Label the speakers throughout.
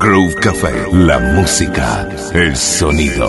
Speaker 1: Groove Café. La música, el sonido.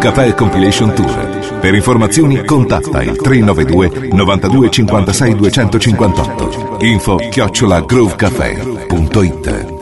Speaker 1: Café Compilation Tour. Per informazioni contatta il 392 92 56 258. Info chiocciola groovecafé.it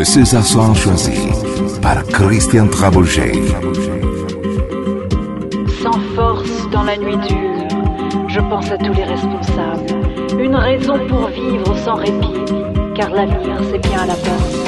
Speaker 2: Le César Soir choisi par Christian Trabouget.
Speaker 3: Sans force dans la nuit dure, je pense à tous les responsables. Une raison pour vivre sans répit, car l'avenir c'est bien à la base.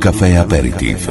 Speaker 1: Café Aperitif.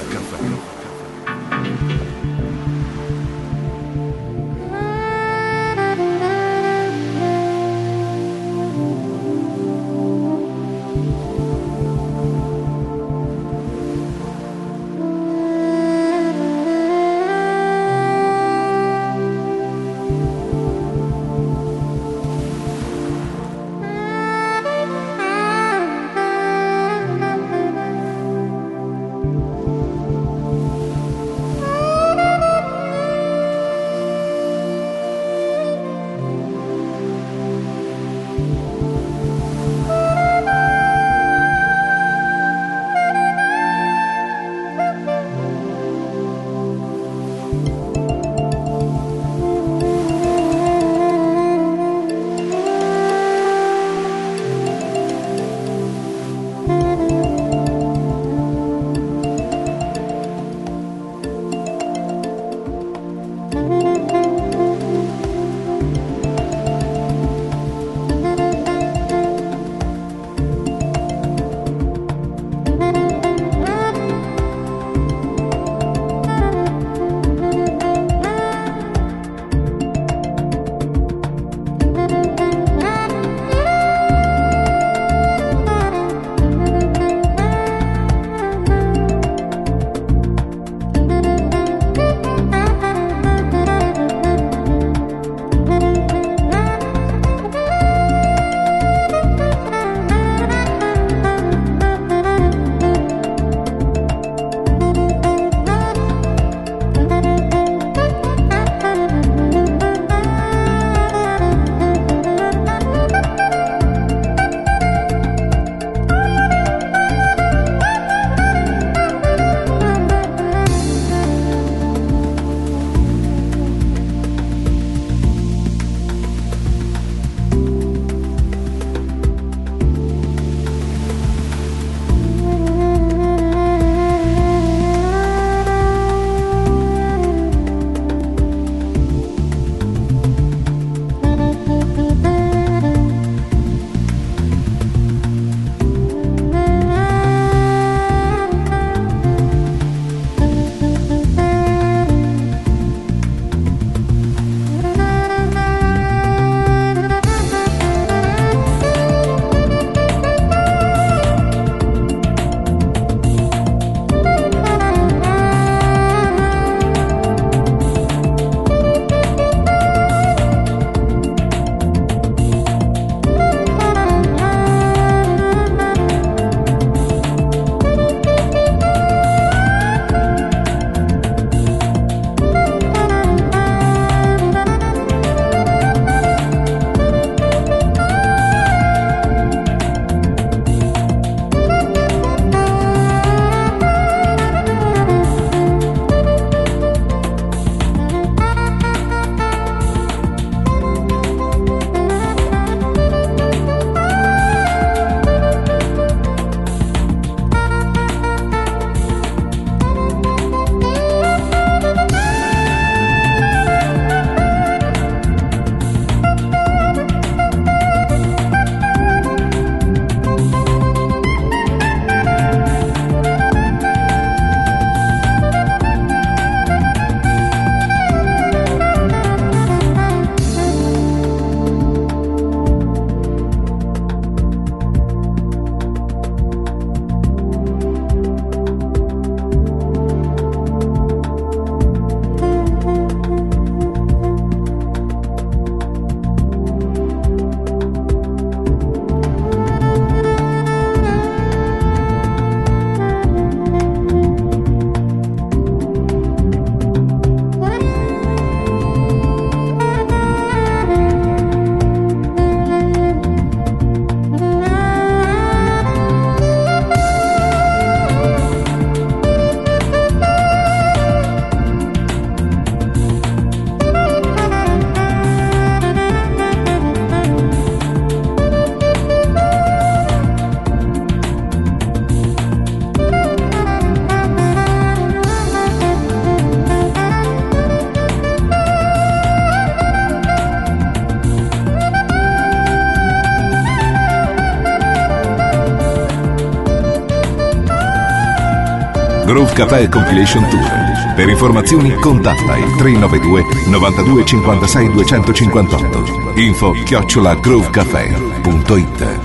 Speaker 2: Groove Café Compilation Tour. Per informazioni contatta il 392 92 56 258. Info chiocciola groovecafé.it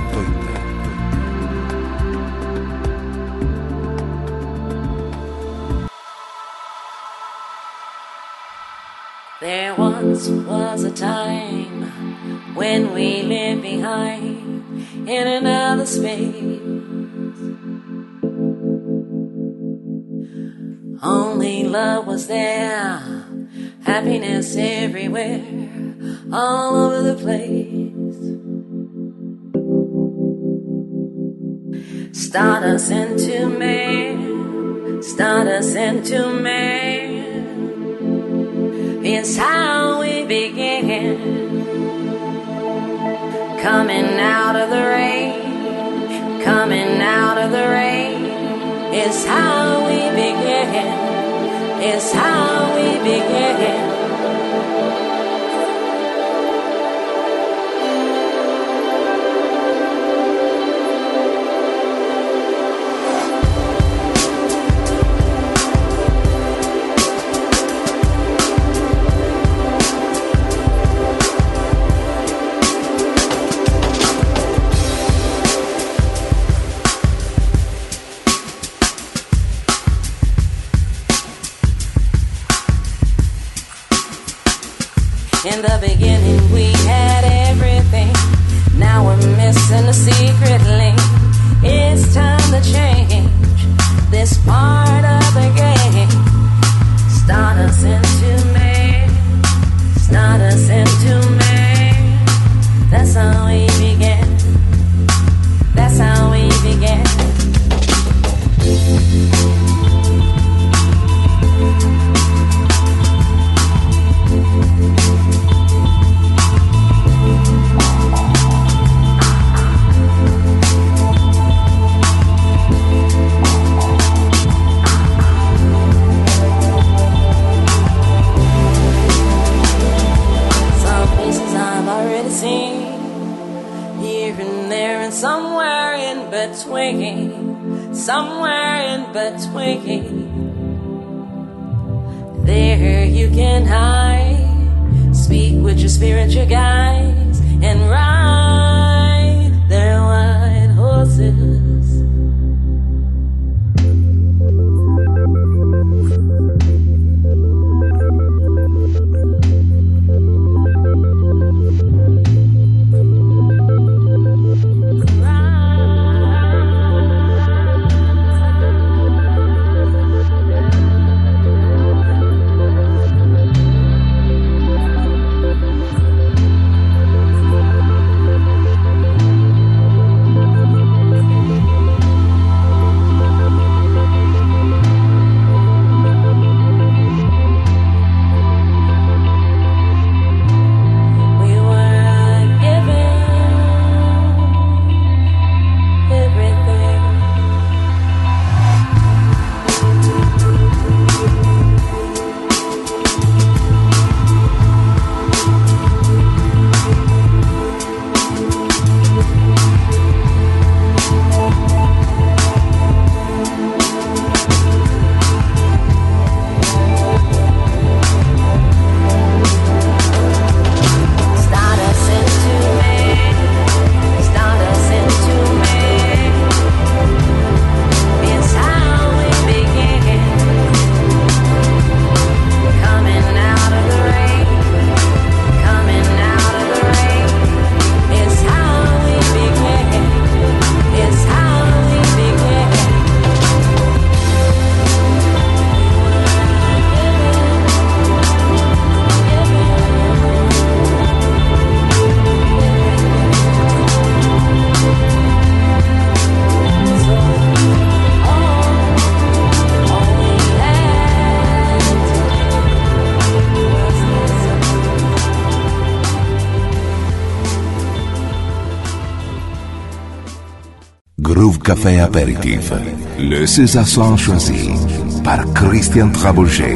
Speaker 4: There once was a time when we lived behind in another space. Love was there, happiness everywhere, all over the place. Start us into man, start us into man. It's how we began. Coming out of the rain, coming out of the rain. It's how we began is how we begin.
Speaker 2: Le César choisi par Christian Trabouget.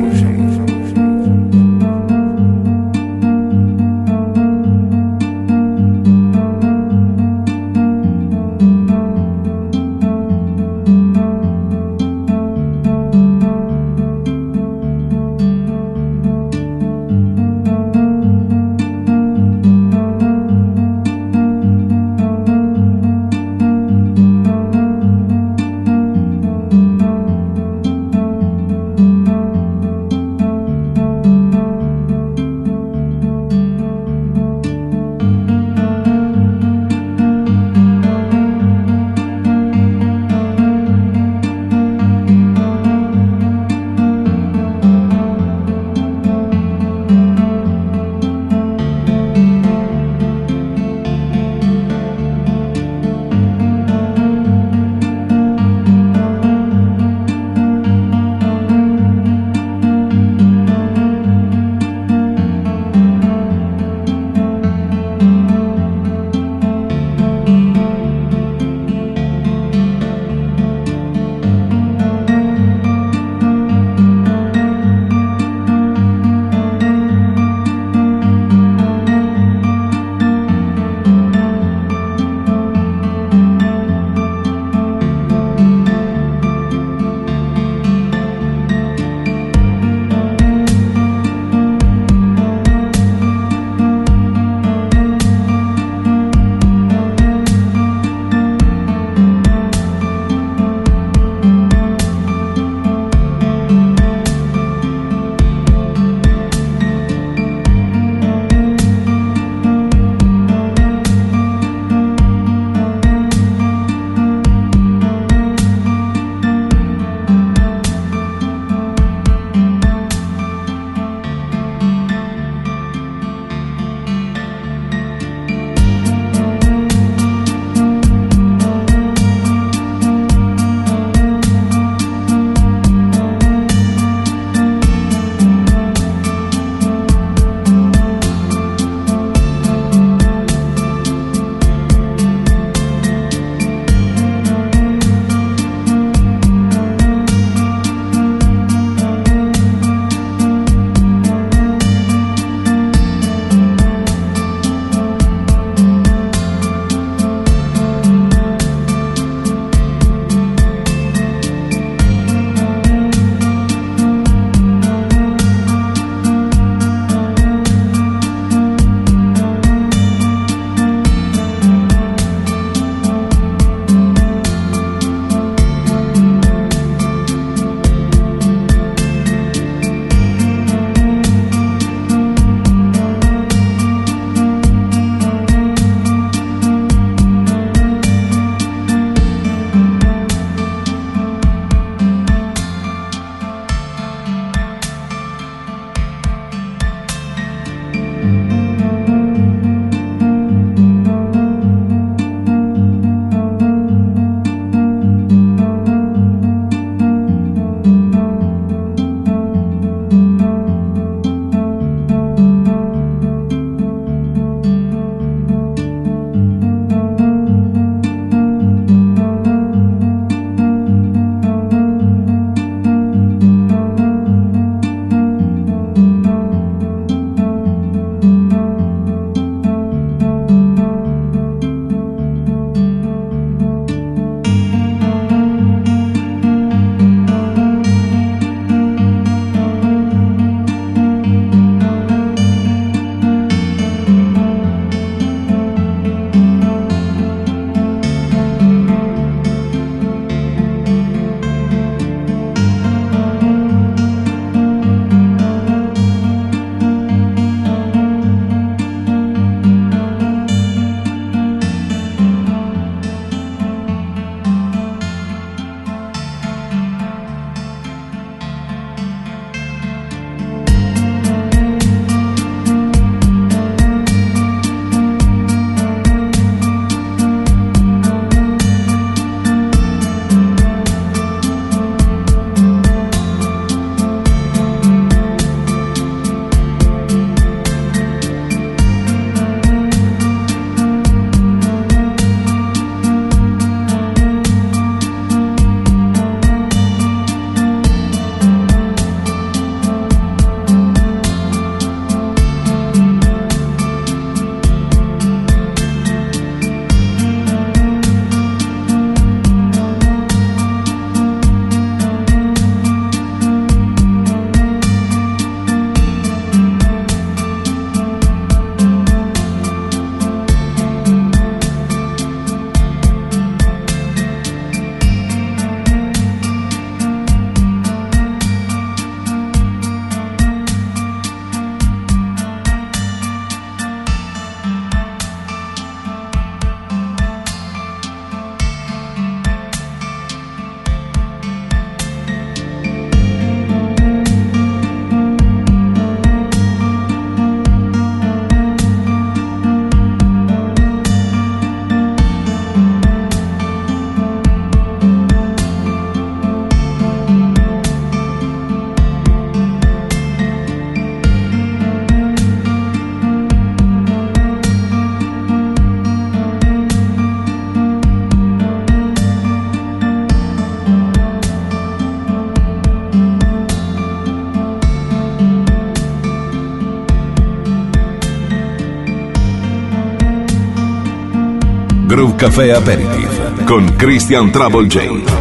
Speaker 1: Café Aperitif con Christian Trouble J.